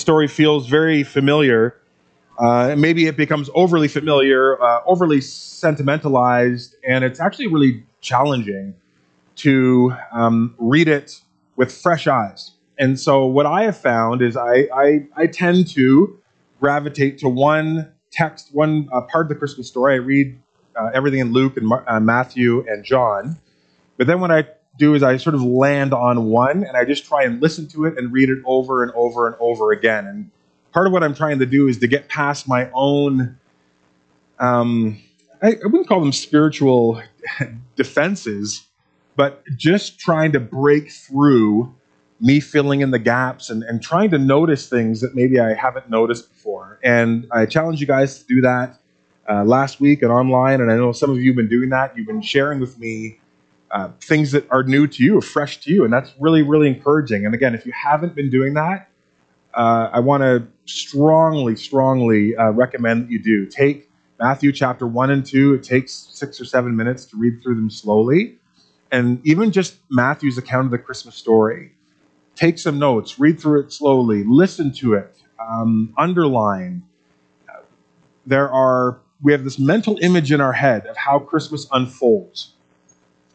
story feels very familiar. Uh, maybe it becomes overly familiar, uh, overly sentimentalized, and it's actually really challenging to um, read it with fresh eyes. And so, what I have found is I, I, I tend to gravitate to one text, one uh, part of the Christmas story. I read uh, everything in Luke and Mar- uh, Matthew and John. But then, when I do is I sort of land on one and I just try and listen to it and read it over and over and over again. And part of what I'm trying to do is to get past my own, um, I, I wouldn't call them spiritual defenses, but just trying to break through me filling in the gaps and, and trying to notice things that maybe I haven't noticed before. And I challenge you guys to do that uh, last week and online. And I know some of you have been doing that. You've been sharing with me uh, things that are new to you, fresh to you, and that's really, really encouraging. And again, if you haven't been doing that, uh, I want to strongly, strongly uh, recommend that you do. Take Matthew chapter 1 and 2. It takes six or seven minutes to read through them slowly. And even just Matthew's account of the Christmas story. Take some notes, read through it slowly, listen to it, um, underline. There are, we have this mental image in our head of how Christmas unfolds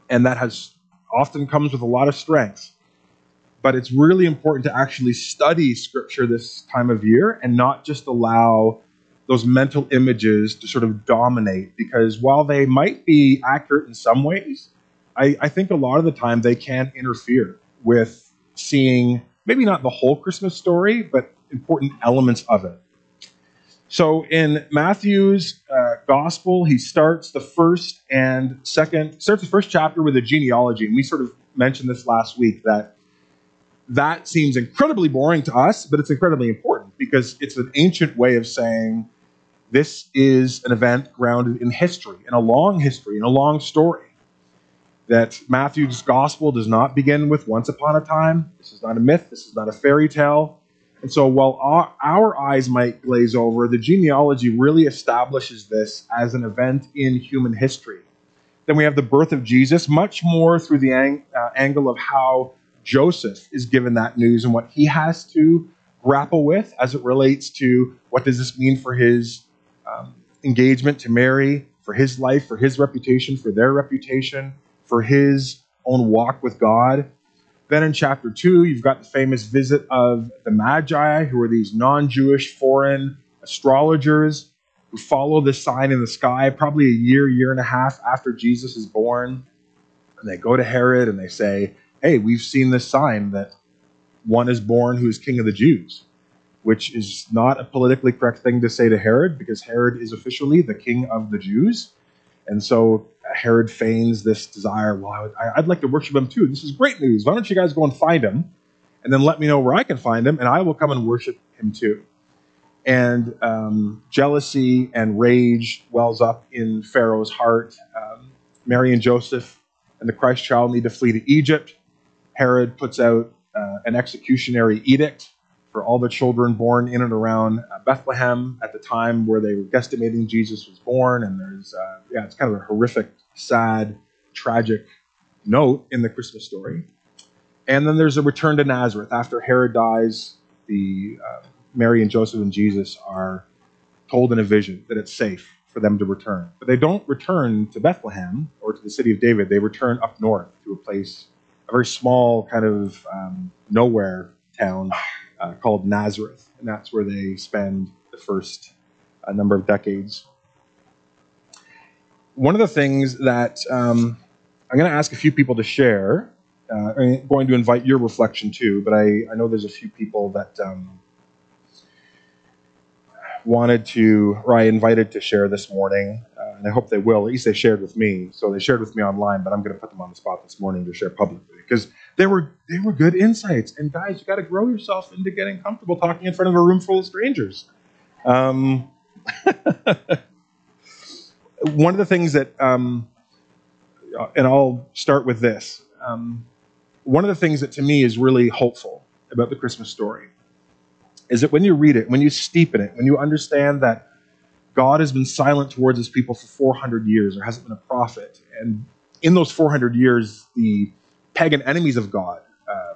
and that has often comes with a lot of strength. But it's really important to actually study scripture this time of year and not just allow those mental images to sort of dominate because while they might be accurate in some ways, I, I think a lot of the time they can interfere with seeing maybe not the whole Christmas story, but important elements of it. So in Matthew's uh, gospel, he starts the first and second, starts the first chapter with a genealogy. And we sort of mentioned this last week that that seems incredibly boring to us, but it's incredibly important because it's an ancient way of saying this is an event grounded in history, in a long history, in a long story. That Matthew's gospel does not begin with once upon a time. This is not a myth. This is not a fairy tale. And so while our, our, eyes might glaze over, the genealogy really establishes this as an event in human history. Then we have the birth of Jesus, much more through the ang- uh, angle of how Joseph is given that news and what he has to grapple with as it relates to what does this mean for his um, engagement to Mary, for his life, for his reputation, for their reputation, for his own walk with God. Then in chapter 2, you've got the famous visit of the Magi, who are these non Jewish foreign astrologers who follow this sign in the sky probably a year, year and a half after Jesus is born. And they go to Herod and they say, Hey, we've seen this sign that one is born who is king of the Jews, which is not a politically correct thing to say to Herod because Herod is officially the king of the Jews. And so Herod feigns this desire. Well, I would like to worship him too. This is great news. Why don't you guys go and find him, and then let me know where I can find him, and I will come and worship him too. And um, jealousy and rage wells up in Pharaoh's heart. Um, Mary and Joseph and the Christ child need to flee to Egypt. Herod puts out uh, an executionary edict for all the children born in and around uh, Bethlehem at the time where they were guesstimating Jesus was born. And there's, uh, yeah, it's kind of a horrific, sad, tragic note in the Christmas story. And then there's a return to Nazareth. After Herod dies, the uh, Mary and Joseph and Jesus are told in a vision that it's safe for them to return. But they don't return to Bethlehem or to the city of David. They return up north to a place, a very small kind of um, nowhere town uh, called Nazareth, and that's where they spend the first uh, number of decades. One of the things that um, I'm going to ask a few people to share, uh, I'm going to invite your reflection too, but I, I know there's a few people that um, wanted to, or I invited to share this morning, uh, and I hope they will. At least they shared with me. So they shared with me online, but I'm going to put them on the spot this morning to share publicly because they were they were good insights. And guys, you got to grow yourself into getting comfortable talking in front of a room full of strangers. Um, one of the things that, um, and I'll start with this. Um, one of the things that to me is really hopeful about the Christmas story is that when you read it, when you steep in it, when you understand that God has been silent towards his people for 400 years, or hasn't been a prophet, and in those 400 years, the pagan enemies of God, uh,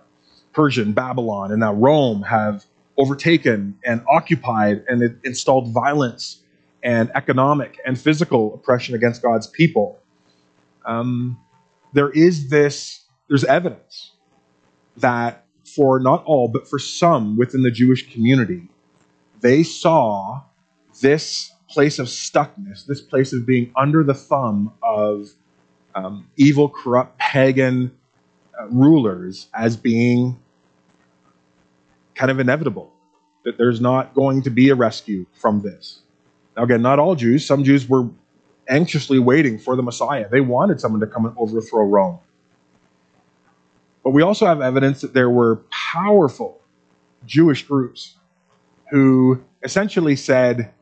Persian, Babylon, and now Rome have overtaken and occupied, and installed violence and economic and physical oppression against God's people. Um, there is this, there's evidence that for not all, but for some within the Jewish community, they saw this place of stuckness, this place of being under the thumb of um, evil, corrupt, pagan rulers as being kind of inevitable, that there's not going to be a rescue from this. Now, again, not all Jews. Some Jews were anxiously waiting for the Messiah. They wanted someone to come and overthrow Rome. But we also have evidence that there were powerful Jewish groups who essentially said,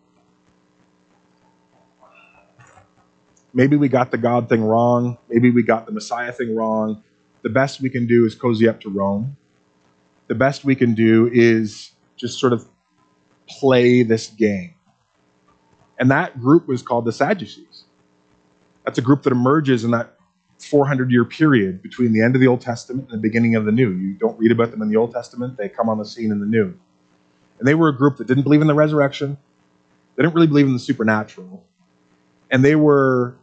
maybe we got the God thing wrong, maybe we got the Messiah thing wrong. The best we can do is cozy up to Rome. The best we can do is just sort of play this game. And that group was called the Sadducees. That's a group that emerges in that 400 year period between the end of the Old Testament and the beginning of the New. You don't read about them in the Old Testament, they come on the scene in the New. And they were a group that didn't believe in the resurrection, they didn't really believe in the supernatural. And they were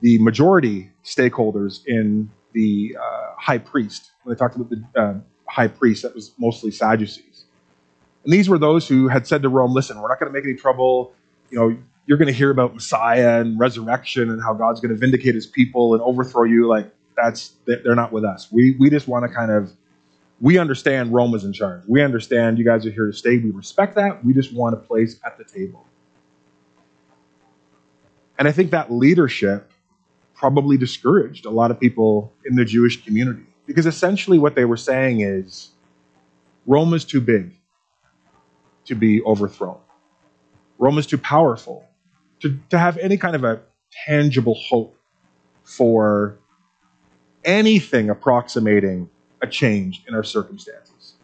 the majority stakeholders in the uh, high priest. When they talked about the uh, high priest, that was mostly Sadducees. And these were those who had said to Rome, listen, we're not going to make any trouble. You know, you're going to hear about Messiah and resurrection and how God's going to vindicate his people and overthrow you. Like, that's, they're not with us. We, we just want to kind of, we understand Rome is in charge. We understand you guys are here to stay. We respect that. We just want a place at the table. And I think that leadership probably discouraged a lot of people in the Jewish community because essentially what they were saying is Rome is too big to be overthrown. Rome is too powerful to, to have any kind of a tangible hope for anything approximating a change in our circumstances.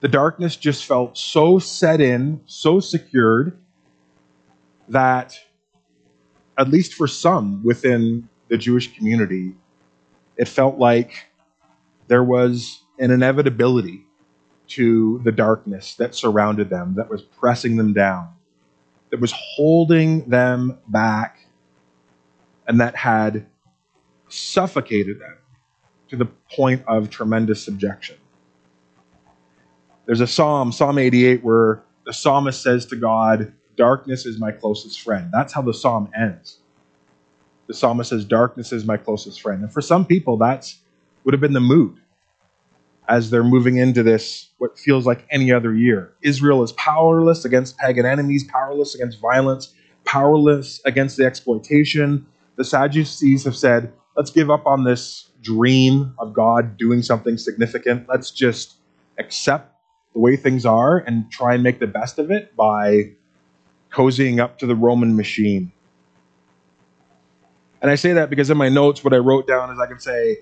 The darkness just felt so set in, so secured, that at least for some within the Jewish community, it felt like there was an inevitability to the darkness that surrounded them, that was pressing them down that was holding them back and that had suffocated them to the point of tremendous subjection. There's a psalm, Psalm 88, where the psalmist says to God, Darkness is my closest friend. That's how the psalm ends. The psalmist says, Darkness is my closest friend. And for some people, that's would have been the mood as they're moving into this, what feels like any other year. Israel is powerless against pagan enemies, powerless against violence, powerless against the exploitation. The Sadducees have said, let's give up on this dream of God doing something significant. Let's just accept the way things are and try and make the best of it by cozying up to the Roman machine. And I say that because in my notes, what I wrote down is I can say,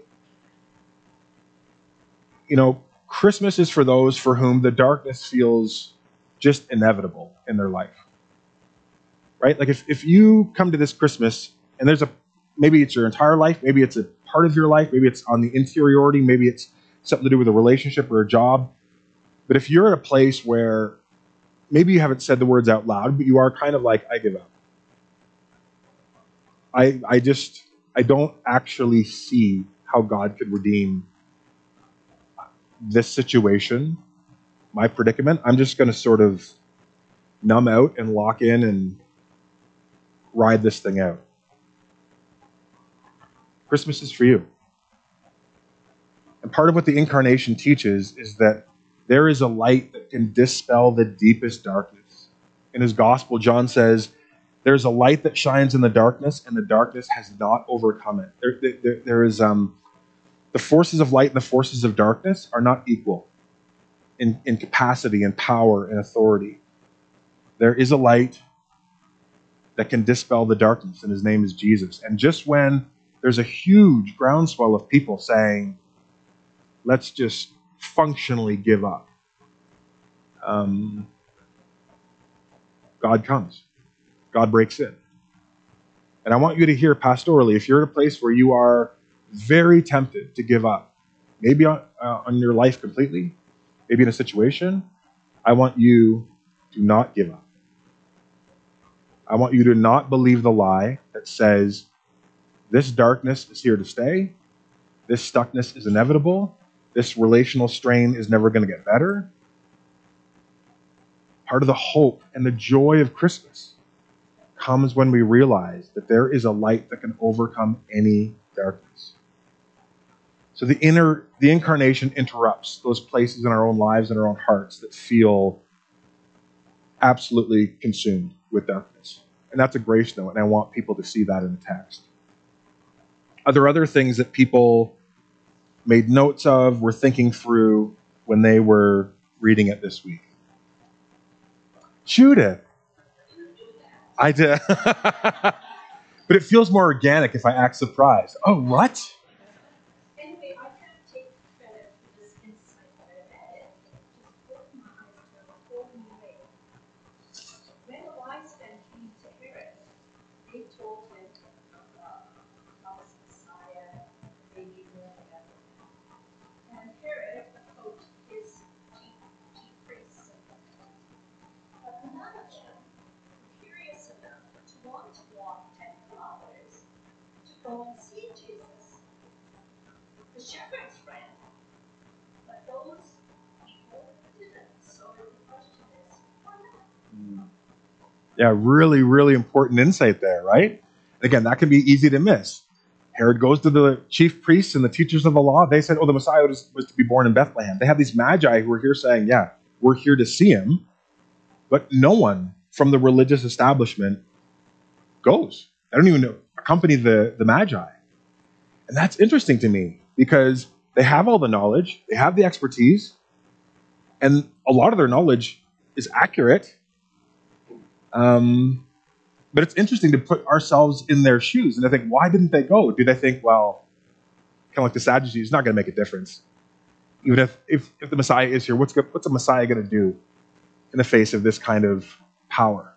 you know, Christmas is for those for whom the darkness feels just inevitable in their life. Right? Like if, if you come to this Christmas and there's a maybe it's your entire life, maybe it's a part of your life, maybe it's on the interiority, maybe it's something to do with a relationship or a job. But if you're at a place where maybe you haven't said the words out loud, but you are kind of like, I give up. I I just I don't actually see how God could redeem this situation, my predicament, I'm just going to sort of numb out and lock in and ride this thing out. Christmas is for you. And part of what the incarnation teaches is that there is a light that can dispel the deepest darkness. In his gospel, John says, There's a light that shines in the darkness, and the darkness has not overcome it. There, there, there is um, the forces of light and the forces of darkness are not equal in, in capacity and power and authority. There is a light that can dispel the darkness, and his name is Jesus. And just when there's a huge groundswell of people saying, let's just functionally give up, um, God comes, God breaks in. And I want you to hear pastorally if you're at a place where you are very tempted to give up, maybe on, uh, on your life completely, maybe in a situation, I want you to not give up. I want you to not believe the lie that says this darkness is here to stay, this stuckness is inevitable, this relational strain is never going to get better. Part of the hope and the joy of Christmas comes when we realize that there is a light that can overcome any darkness. So the inner the incarnation interrupts those places in our own lives and our own hearts that feel absolutely consumed with darkness. And that's a grace note, and I want people to see that in the text. Are there other things that people made notes of, were thinking through when they were reading it this week? Judith. I did. but it feels more organic if I act surprised. Oh, what? Yeah, really, really important insight there, right? Again, that can be easy to miss. Herod goes to the chief priests and the teachers of the law. They said, oh, the Messiah was, was to be born in Bethlehem. They have these magi who are here saying, yeah, we're here to see him. But no one from the religious establishment goes. I don't even accompany the, the magi. And that's interesting to me because they have all the knowledge, they have the expertise, and a lot of their knowledge is accurate um, but it's interesting to put ourselves in their shoes and I think, why didn't they go? Do they think, well, kind of like the Sadducees, it's not going to make a difference. Even if, if, if the Messiah is here, what's, what's a Messiah going to do in the face of this kind of power?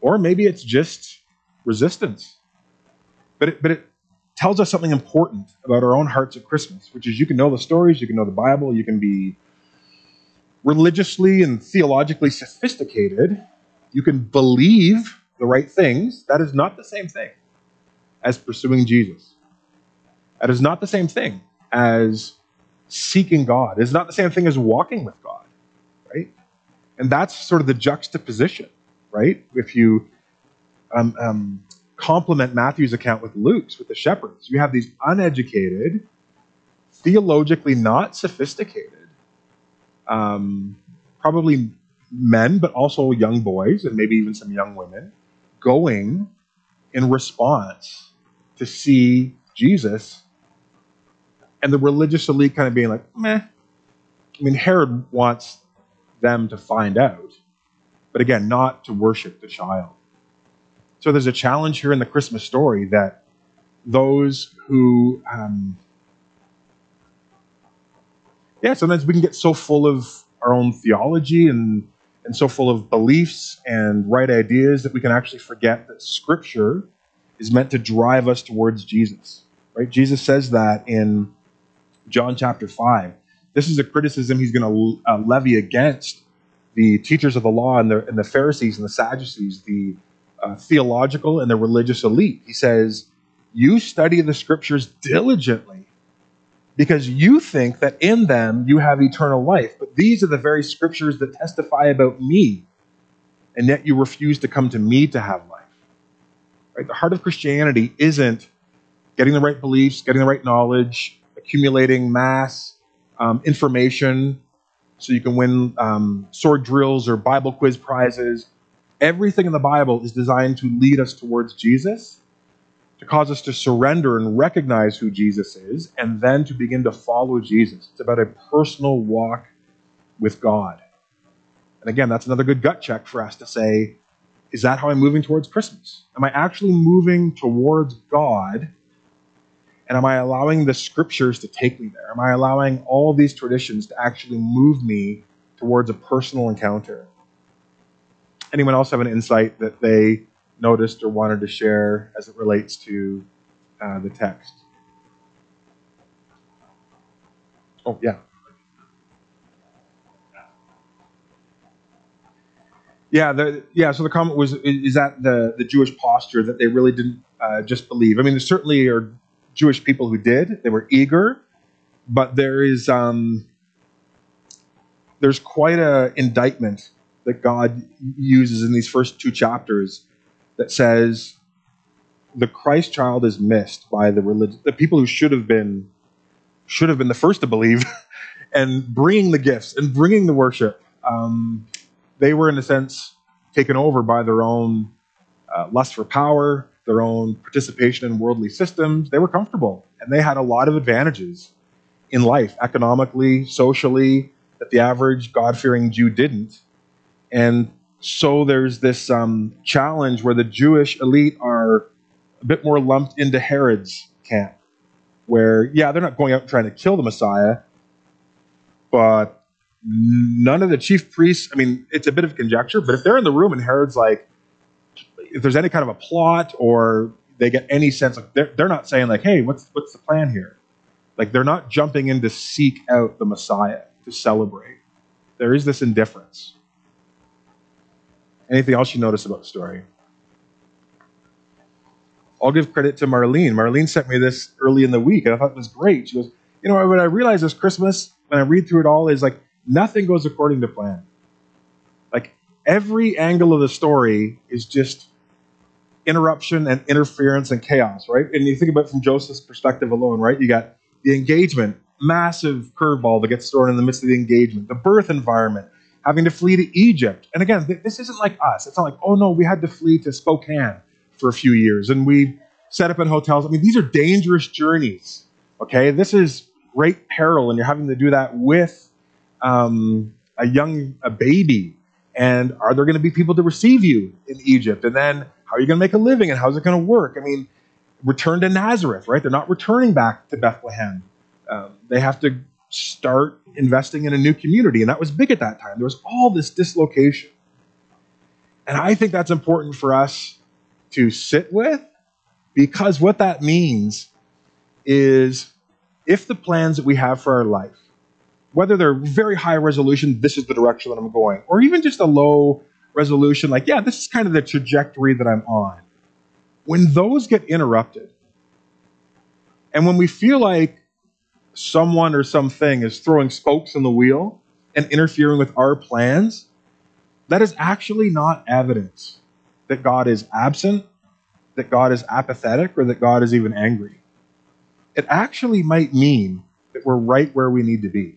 Or maybe it's just resistance. But it, but it tells us something important about our own hearts at Christmas, which is you can know the stories, you can know the Bible, you can be religiously and theologically sophisticated, you can believe the right things. That is not the same thing as pursuing Jesus. That is not the same thing as seeking God. It's not the same thing as walking with God, right? And that's sort of the juxtaposition, right? If you um, um, complement Matthew's account with Luke's, with the shepherds, you have these uneducated, theologically not sophisticated, um, probably men, but also young boys and maybe even some young women going in response to see Jesus and the religious elite kind of being like, meh. I mean, Herod wants them to find out, but again, not to worship the child. So there's a challenge here in the Christmas story that those who, um, yeah, sometimes we can get so full of our own theology and and so full of beliefs and right ideas that we can actually forget that Scripture is meant to drive us towards Jesus. Right? Jesus says that in John chapter 5. This is a criticism he's going to uh, levy against the teachers of the law and the, and the Pharisees and the Sadducees, the uh, theological and the religious elite. He says, You study the Scriptures diligently because you think that in them you have eternal life. But these are the very scriptures that testify about me, and yet you refuse to come to me to have life. Right? The heart of Christianity isn't getting the right beliefs, getting the right knowledge, accumulating mass um, information so you can win um, sword drills or Bible quiz prizes. Everything in the Bible is designed to lead us towards Jesus to cause us to surrender and recognize who Jesus is, and then to begin to follow Jesus. It's about a personal walk with God. And again, that's another good gut check for us to say, is that how I'm moving towards Christmas? Am I actually moving towards God? And am I allowing the scriptures to take me there? Am I allowing all these traditions to actually move me towards a personal encounter? Anyone else have an insight that they noticed or wanted to share as it relates to uh, the text? Oh, yeah. Yeah, the, yeah. So the comment was: is that the the Jewish posture that they really didn't uh, just believe? I mean, there certainly are Jewish people who did; they were eager, but there is um, there's quite a indictment that God uses in these first two chapters that says the Christ child is missed by the religion, the people who should have been should have been the first to believe, and bringing the gifts and bringing the worship. Um, they were, in a sense, taken over by their own uh, lust for power, their own participation in worldly systems. They were comfortable, and they had a lot of advantages in life, economically, socially, that the average God-fearing Jew didn't. And so there's this um, challenge where the Jewish elite are a bit more lumped into Herod's camp, where, yeah, they're not going out trying to kill the Messiah, but none of the chief priests, I mean, it's a bit of conjecture, but if they're in the room and Herod's like, if there's any kind of a plot or they get any sense, like they're, they're not saying like, hey, what's, what's the plan here? Like they're not jumping in to seek out the Messiah to celebrate. There is this indifference. Anything else you notice about the story? I'll give credit to Marlene. Marlene sent me this early in the week, and I thought it was great. She goes, You know, what I realized this Christmas, when I read through it all, is like nothing goes according to plan. Like every angle of the story is just interruption and interference and chaos, right? And you think about it from Joseph's perspective alone, right? You got the engagement, massive curveball that gets thrown in the midst of the engagement, the birth environment, having to flee to Egypt. And again, this isn't like us. It's not like, oh no, we had to flee to Spokane for a few years and we set up in hotels. I mean, these are dangerous journeys. Okay, this is great peril, and you're having to do that with um, a young a baby. And are there going to be people to receive you in Egypt? And then how are you going to make a living? And how's it going to work? I mean, return to Nazareth, right? They're not returning back to Bethlehem. Um, they have to start investing in a new community. And that was big at that time. There was all this dislocation. And I think that's important for us to sit with because what that means is if the plans that we have for our life, whether they're very high resolution, this is the direction that I'm going, or even just a low resolution, like, yeah, this is kind of the trajectory that I'm on. When those get interrupted, and when we feel like someone or something is throwing spokes in the wheel and interfering with our plans, that is actually not evidence that God is absent, that God is apathetic, or that God is even angry. It actually might mean that we're right where we need to be.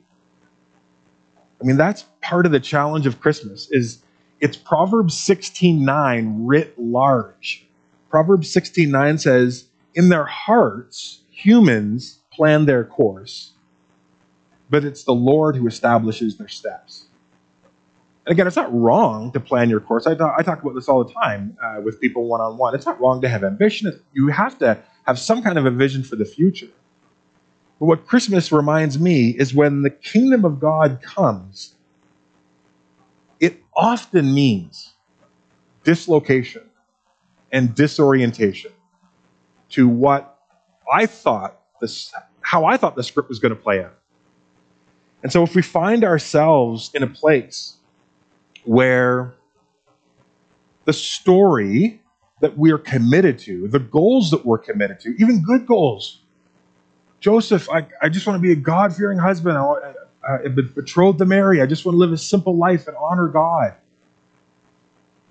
I mean, that's part of the challenge of Christmas is it's Proverbs 16:9 writ large. Proverbs 16:9 says, "In their hearts humans plan their course, but it's the Lord who establishes their steps. And again, it's not wrong to plan your course. I talk, I talk about this all the time uh, with people one on one. It's not wrong to have ambition. You have to have some kind of a vision for the future. But what Christmas reminds me is when the kingdom of God comes, it often means dislocation and disorientation to what I thought this, how I thought the script was going to play out. And so if we find ourselves in a place where the story that we're committed to, the goals that we're committed to, even good goals. Joseph, I, I just want to be a God fearing husband. I, I, I betrothed to Mary. I just want to live a simple life and honor God.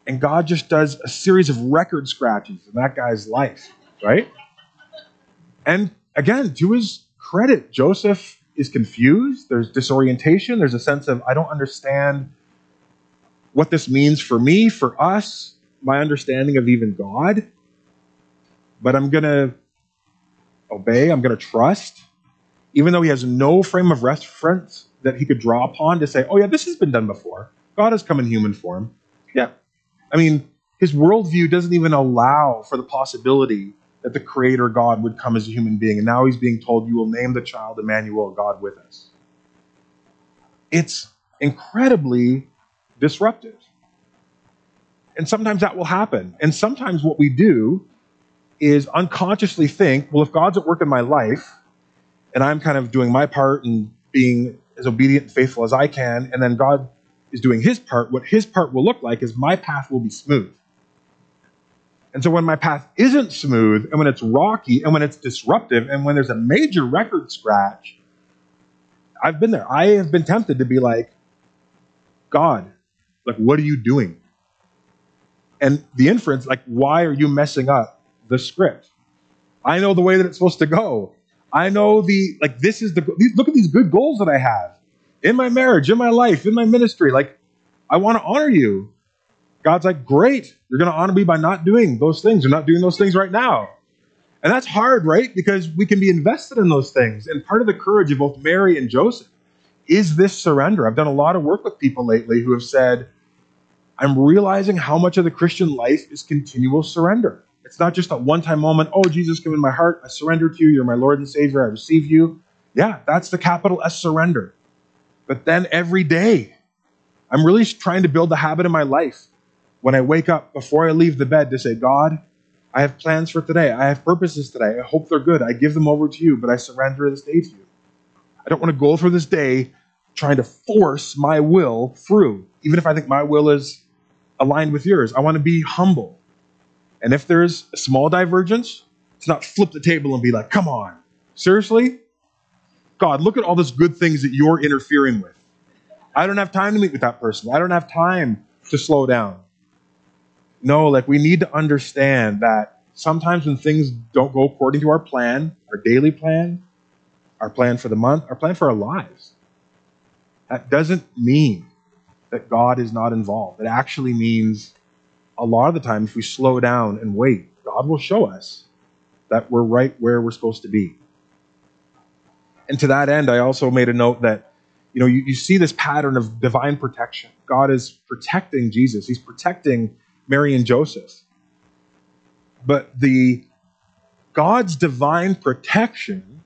And God just does a series of record scratches in that guy's life, right? And again, to his credit, Joseph is confused. There's disorientation. There's a sense of, I don't understand what this means for me, for us, my understanding of even God. But I'm going to obey, I'm going to trust, even though he has no frame of reference that he could draw upon to say, oh, yeah, this has been done before. God has come in human form. Yeah. I mean, his worldview doesn't even allow for the possibility that the creator God would come as a human being. And now he's being told, You will name the child Emmanuel, God with us. It's incredibly disruptive. And sometimes that will happen. And sometimes what we do is unconsciously think, well, if God's at work in my life and I'm kind of doing my part and being as obedient and faithful as I can, and then God is doing his part, what his part will look like is my path will be smooth. And so when my path isn't smooth, and when it's rocky, and when it's disruptive, and when there's a major record scratch, I've been there. I have been tempted to be like, God, like, what are you doing? And the inference, like, why are you messing up the script? I know the way that it's supposed to go. I know the, like, this is the, look at these good goals that I have in my marriage, in my life, in my ministry. Like, I want to honor you. God's like, great. You're going to honor me by not doing those things. You're not doing those things right now. And that's hard, right? Because we can be invested in those things. And part of the courage of both Mary and Joseph is this surrender. I've done a lot of work with people lately who have said, I'm realizing how much of the Christian life is continual surrender. It's not just a one time moment, oh, Jesus, come in my heart. I surrender to you. You're my Lord and Savior. I receive you. Yeah, that's the capital S surrender. But then every day, I'm really trying to build the habit in my life when I wake up before I leave the bed to say, God, I have plans for today. I have purposes today. I hope they're good. I give them over to you, but I surrender this day to you. I don't want to go through this day trying to force my will through, even if I think my will is aligned with yours. I want to be humble. And if there's a small divergence, it's not flip the table and be like, come on, seriously? God, look at all those good things that you're interfering with. I don't have time to meet with that person. I don't have time to slow down. No, like we need to understand that sometimes when things don't go according to our plan, our daily plan, our plan for the month, our plan for our lives, that doesn't mean that God is not involved. It actually means a lot of the time, if we slow down and wait, God will show us that we're right where we're supposed to be. And to that end, I also made a note that, you know, you, you see this pattern of divine protection. God is protecting Jesus, He's protecting Mary and Joseph. But the God's divine protection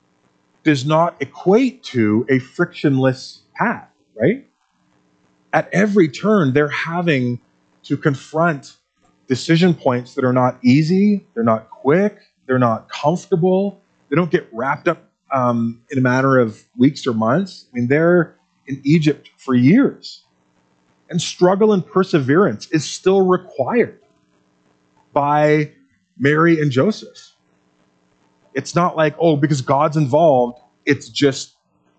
does not equate to a frictionless path, right? At every turn, they're having to confront decision points that are not easy, they're not quick, they're not comfortable, they don't get wrapped up um, in a matter of weeks or months. I mean, they're in Egypt for years. And struggle and perseverance is still required by Mary and Joseph. It's not like, oh, because God's involved, it's just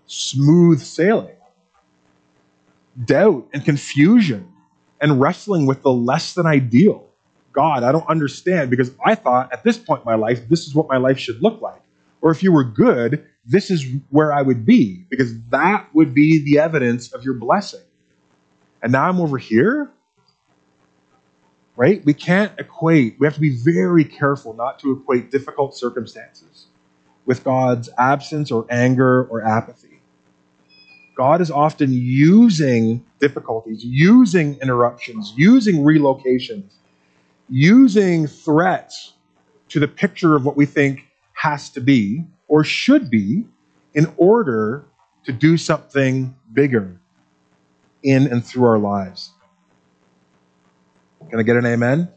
smooth sailing. Doubt and confusion and wrestling with the less than ideal. God, I don't understand because I thought at this point in my life, this is what my life should look like. Or if you were good, this is where I would be, because that would be the evidence of your blessing. And now I'm over here? Right? We can't equate, we have to be very careful not to equate difficult circumstances with God's absence or anger or apathy. God is often using difficulties, using interruptions, using relocations, using threats to the picture of what we think has to be or should be in order to do something bigger in and through our lives. Can I get an amen?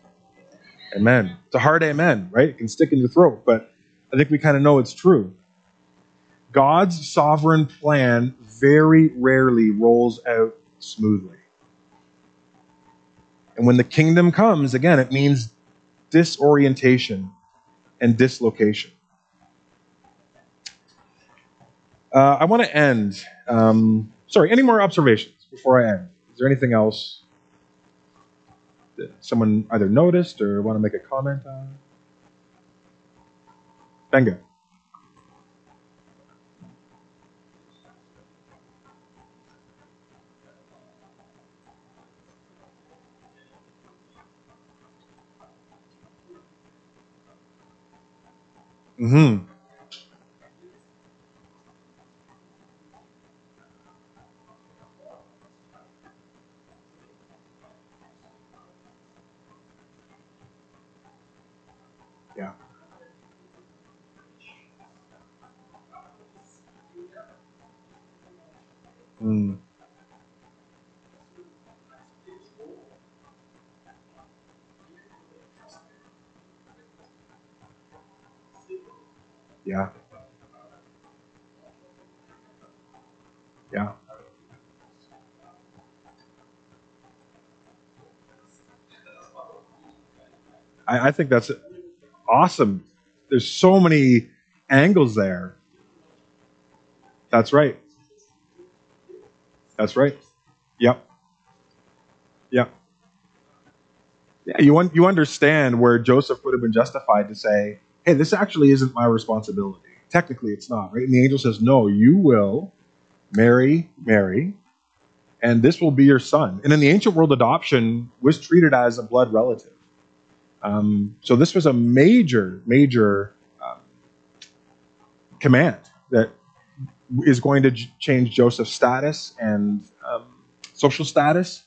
Amen. It's a hard amen, right? It can stick in your throat, but I think we kind of know it's true. God's sovereign plan very rarely rolls out smoothly. And when the kingdom comes, again, it means disorientation and dislocation. Uh, I want to end. Um, sorry, any more observations before I end? Is there anything else that someone either noticed or want to make a comment on? Benga. Mm-hmm. Yeah. Hmm. Yeah. Yeah. I, I think that's it awesome. There's so many angles there. That's right. That's right. Yep. Yep. Yeah, you, un- you understand where Joseph would have been justified to say, hey, this actually isn't my responsibility. Technically, it's not, right? And the angel says, no, you will marry Mary, and this will be your son. And in the ancient world, adoption was treated as a blood relative. Um, so this was a major, major um, command that is going to j- change Joseph's status and um, social status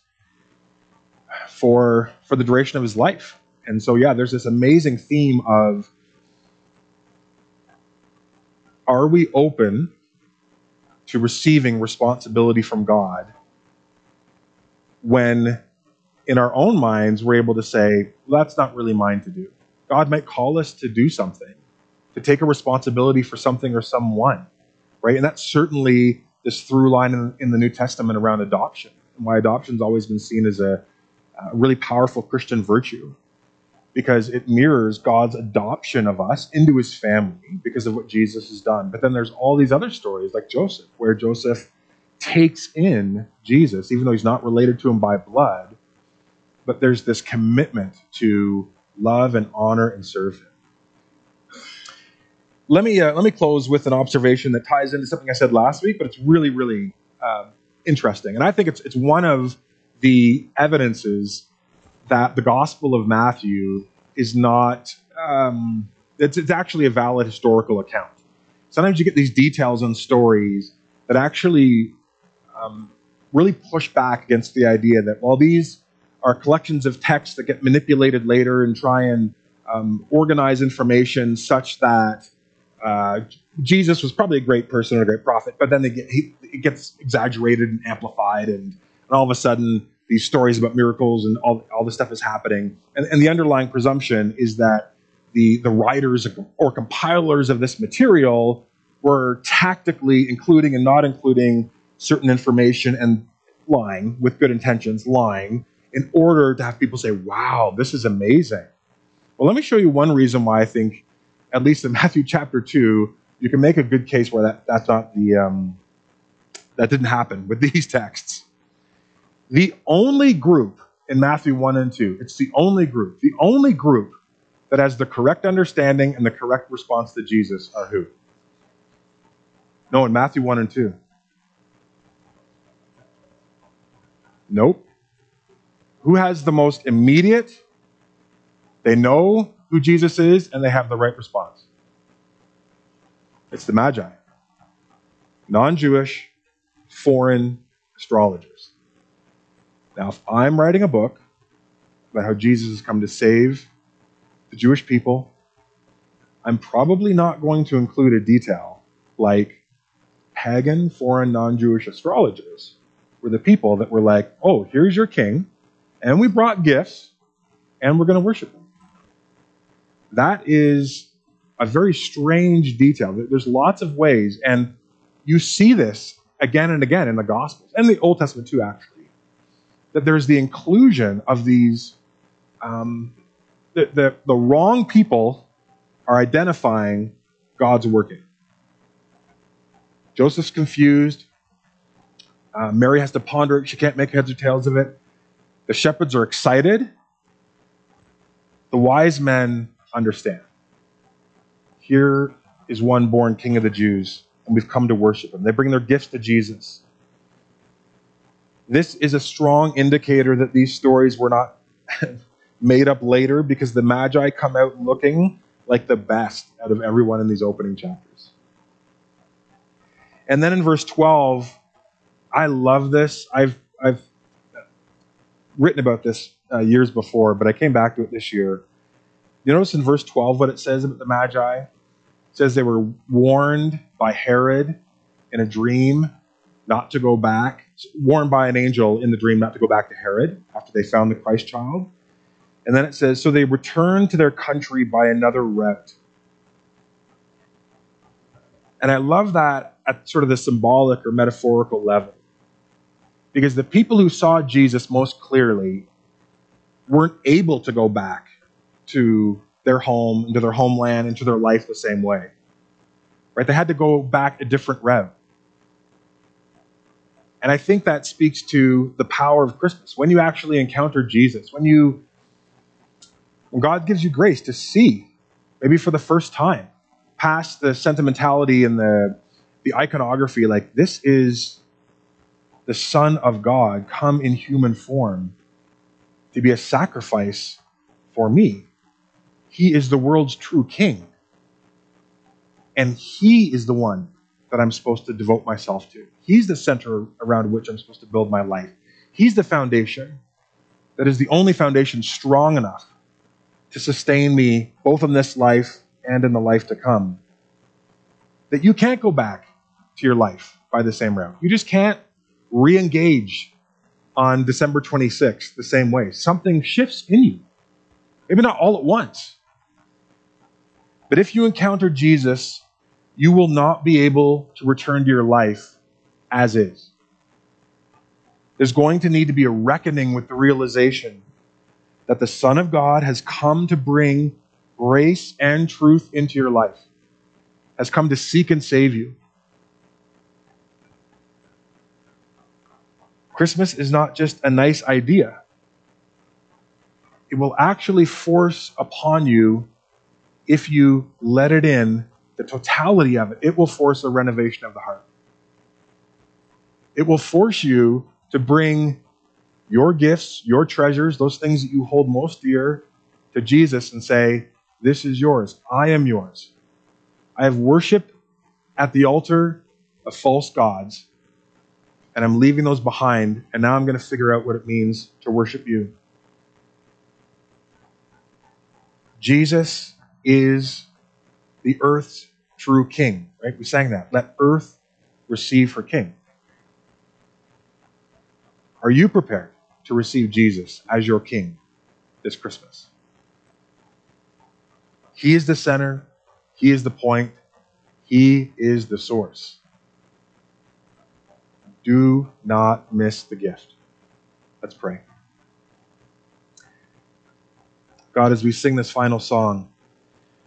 for for the duration of his life. And so, yeah, there's this amazing theme of are we open to receiving responsibility from God when in our own minds we're able to say, well, that's not really mine to do. God might call us to do something, to take a responsibility for something or someone, right? And that's certainly this through line in, in the New Testament around adoption, and why adoption's always been seen as a, a really powerful Christian virtue because it mirrors God's adoption of us into his family because of what Jesus has done. But then there's all these other stories like Joseph, where Joseph takes in Jesus, even though he's not related to him by blood, but there's this commitment to love and honor and serve him. Let me, uh, let me close with an observation that ties into something I said last week, but it's really, really uh, interesting. And I think it's, it's one of the evidences that the Gospel of Matthew is not, um, it's, it's actually a valid historical account. Sometimes you get these details on stories that actually um, really push back against the idea that, well, these are collections of texts that get manipulated later and try and um, organize information such that uh, Jesus was probably a great person or a great prophet, but then get, he, it gets exaggerated and amplified, and, and all of a sudden these stories about miracles and all, all this stuff is happening. And, and the underlying presumption is that the, the writers or compilers of this material were tactically including and not including certain information and lying with good intentions, lying in order to have people say, wow, this is amazing. Well, let me show you one reason why I think, at least in Matthew chapter 2, you can make a good case where that, that's not the, um, that didn't happen with these texts. The only group in Matthew 1 and 2, it's the only group, the only group that has the correct understanding and the correct response to Jesus are who? No, in Matthew 1 and 2. Nope. Who has the most immediate? They know who Jesus is and they have the right response. It's the Magi, non Jewish, foreign astrologers. Now, if I'm writing a book about how Jesus has come to save the Jewish people, I'm probably not going to include a detail like pagan, foreign, non Jewish astrologers were the people that were like, oh, here's your king, and we brought gifts, and we're going to worship him. That is a very strange detail. There's lots of ways, and you see this again and again in the Gospels, and the Old Testament too, actually that there's the inclusion of these, um, the, the, the wrong people are identifying God's working. Joseph's confused. Uh, Mary has to ponder it. She can't make heads or tails of it. The shepherds are excited. The wise men understand. Here is one born king of the Jews, and we've come to worship him. They bring their gifts to Jesus. This is a strong indicator that these stories were not made up later because the Magi come out looking like the best out of everyone in these opening chapters. And then in verse 12, I love this. I've, I've written about this uh, years before, but I came back to it this year. You notice in verse 12 what it says about the Magi? It says they were warned by Herod in a dream not to go back, warned by an angel in the dream not to go back to Herod after they found the Christ child. And then it says, So they returned to their country by another route. And I love that at sort of the symbolic or metaphorical level. Because the people who saw Jesus most clearly weren't able to go back to their home, into their homeland, into their life the same way. Right? They had to go back a different route. And I think that speaks to the power of Christmas. When you actually encounter Jesus, when you when God gives you grace to see, maybe for the first time, past the sentimentality and the the iconography, like this is the Son of God come in human form to be a sacrifice for me. He is the world's true king. And he is the one that I'm supposed to devote myself to. He's the center around which I'm supposed to build my life. He's the foundation that is the only foundation strong enough to sustain me both in this life and in the life to come. That you can't go back to your life by the same route. You just can't re engage on December 26th the same way. Something shifts in you. Maybe not all at once. But if you encounter Jesus, you will not be able to return to your life as is. There's going to need to be a reckoning with the realization that the Son of God has come to bring grace and truth into your life, has come to seek and save you. Christmas is not just a nice idea. It will actually force upon you, if you let it in, the totality of it, it will force a renovation of the heart. It will force you to bring your gifts, your treasures, those things that you hold most dear to Jesus and say, This is yours. I am yours. I have worshiped at the altar of false gods and I'm leaving those behind, and now I'm going to figure out what it means to worship you. Jesus is the earth's true king, right? We sang that. Let earth receive her king. Are you prepared to receive Jesus as your king this Christmas? He is the center, He is the point, He is the source. Do not miss the gift. Let's pray. God, as we sing this final song,